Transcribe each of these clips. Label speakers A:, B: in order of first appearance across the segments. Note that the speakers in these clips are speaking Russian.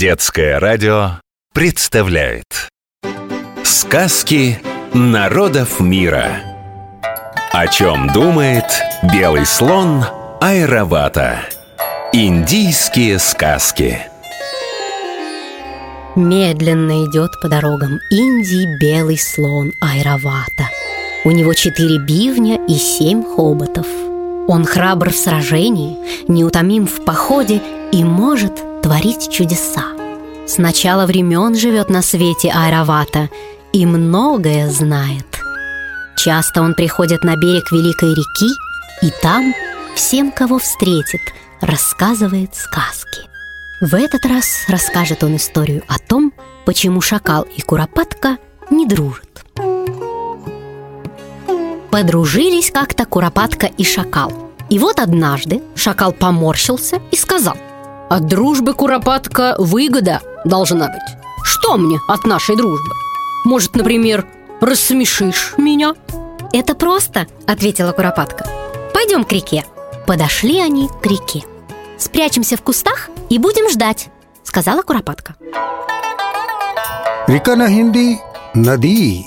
A: Детское радио представляет Сказки народов мира О чем думает белый слон Айравата Индийские сказки
B: Медленно идет по дорогам Индии белый слон Айравата. У него четыре бивня и семь хоботов. Он храбр в сражении, неутомим в походе и может творить чудеса. С начала времен живет на свете Айравата и многое знает. Часто он приходит на берег Великой реки и там всем, кого встретит, рассказывает сказки. В этот раз расскажет он историю о том, почему шакал и куропатка не дружат. Подружились как-то куропатка и шакал. И вот однажды шакал поморщился и сказал От дружбы куропатка выгода должна быть Что мне от нашей дружбы? Может, например, рассмешишь меня? Это просто, ответила куропатка Пойдем к реке Подошли они к реке Спрячемся в кустах и будем ждать Сказала куропатка
C: Река на хинди – नदी.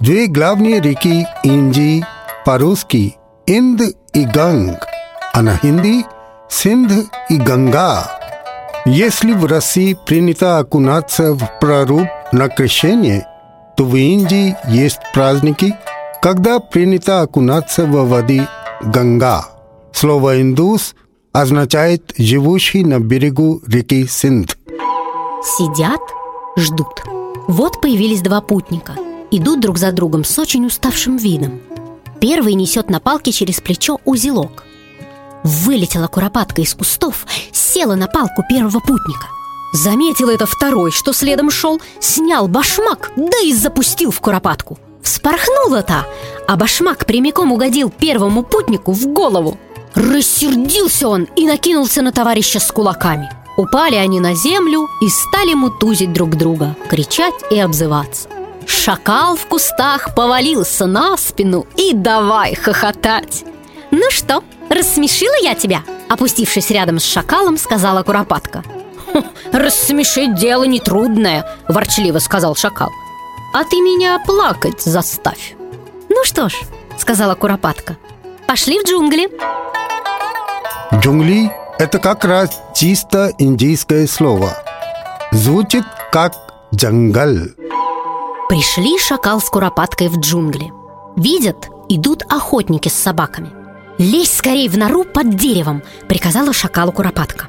C: Две главные реки Индии по-русски Инд и Ганг, а на хинди Синдх и Ганга. Если в России принято окунаться в проруб на крещение, то в Индии есть праздники, когда принято окунаться во воды Ганга. Слово «индус» означает «живущий на берегу реки Синдх».
B: Сидят, ждут. Вот появились два путника. Идут друг за другом с очень уставшим видом. Первый несет на палке через плечо узелок. Вылетела куропатка из кустов, села на палку первого путника. Заметил это второй, что следом шел, снял башмак, да и запустил в куропатку. Вспорхнула та, а башмак прямиком угодил первому путнику в голову. Рассердился он и накинулся на товарища с кулаками. Упали они на землю и стали мутузить друг друга, кричать и обзываться. Шакал в кустах повалился на спину и давай хохотать. «Ну что, рассмешила я тебя?» Опустившись рядом с шакалом, сказала Куропатка. «Хм, «Рассмешить дело нетрудное», – ворчливо сказал шакал. «А ты меня плакать заставь». «Ну что ж», – сказала Куропатка, – «пошли в джунгли».
C: Джунгли – это как раз чисто индийское слово. Звучит как «джангал».
B: Пришли шакал с куропаткой в джунгли. Видят, идут охотники с собаками. «Лезь скорей в нору под деревом!» — приказала шакалу куропатка.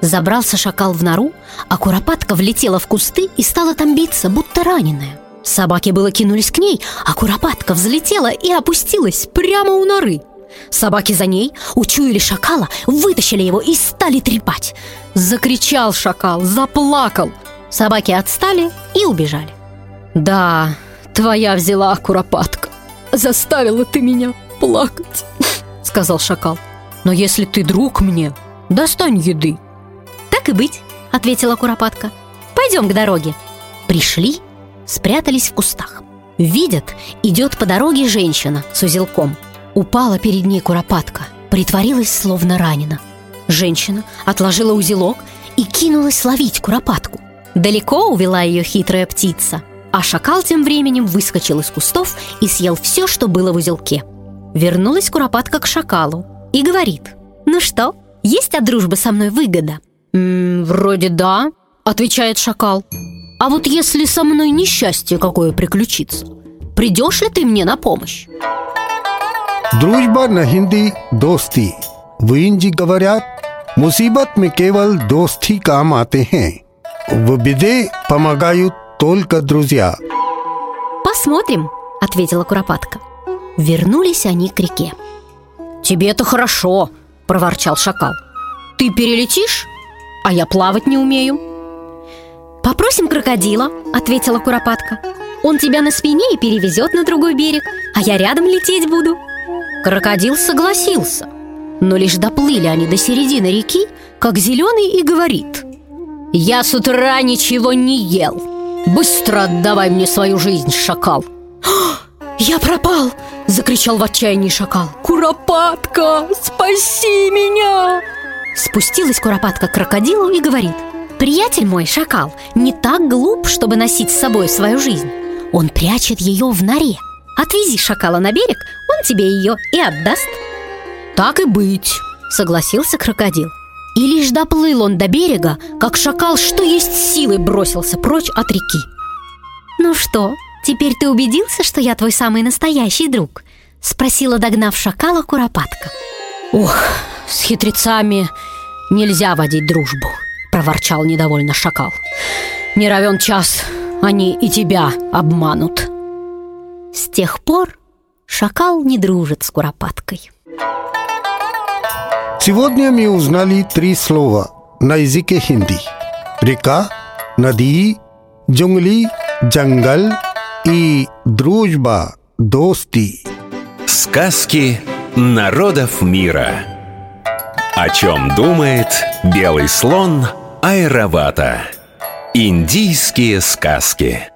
B: Забрался шакал в нору, а куропатка влетела в кусты и стала там биться, будто раненая. Собаки было кинулись к ней, а куропатка взлетела и опустилась прямо у норы. Собаки за ней учуяли шакала, вытащили его и стали трепать. Закричал шакал, заплакал. Собаки отстали и убежали. Да, твоя взяла куропатка. Заставила ты меня плакать, сказал шакал. Но если ты друг мне, достань еды. Так и быть, ответила куропатка. Пойдем к дороге. Пришли, спрятались в кустах. Видят, идет по дороге женщина с узелком. Упала перед ней куропатка, притворилась словно ранена. Женщина отложила узелок и кинулась ловить куропатку. Далеко увела ее хитрая птица – а шакал тем временем выскочил из кустов и съел все, что было в узелке. Вернулась куропатка к шакалу и говорит, «Ну что, есть от дружбы со мной выгода?» «М -м, «Вроде да», — отвечает шакал. «А вот если со мной несчастье какое приключится, придешь ли ты мне на помощь?»
C: Дружба на хинди दोस्ती В Индии говорят, मुसीबत में केवल दोस्त ही काम आते हैं В беде помогают только друзья.
B: Посмотрим, ответила Куропатка. Вернулись они к реке. Тебе-то хорошо, проворчал шакал. Ты перелетишь, а я плавать не умею. Попросим крокодила, ответила Куропатка. Он тебя на спине и перевезет на другой берег, а я рядом лететь буду. Крокодил согласился, но лишь доплыли они до середины реки, как зеленый и говорит «Я с утра ничего не ел, Быстро отдавай мне свою жизнь, шакал «Я пропал!» – закричал в отчаянии шакал «Куропатка, спаси меня!» Спустилась куропатка к крокодилу и говорит Приятель мой, шакал, не так глуп, чтобы носить с собой свою жизнь. Он прячет ее в норе. Отвези шакала на берег, он тебе ее и отдаст. Так и быть, согласился крокодил. И лишь доплыл он до берега, как шакал, что есть силы, бросился прочь от реки. «Ну что, теперь ты убедился, что я твой самый настоящий друг?» Спросила, догнав шакала Куропатка
D: «Ох, с хитрецами нельзя водить дружбу», Проворчал недовольно шакал Не равен час, они и тебя обманут
B: С тех пор шакал не дружит с Куропаткой
C: Сегодня мы узнали три слова на языке хинди. Река, нади, джунгли, джангал и дружба, дости.
A: Сказки народов мира. О чем думает белый слон Айравата. Индийские сказки.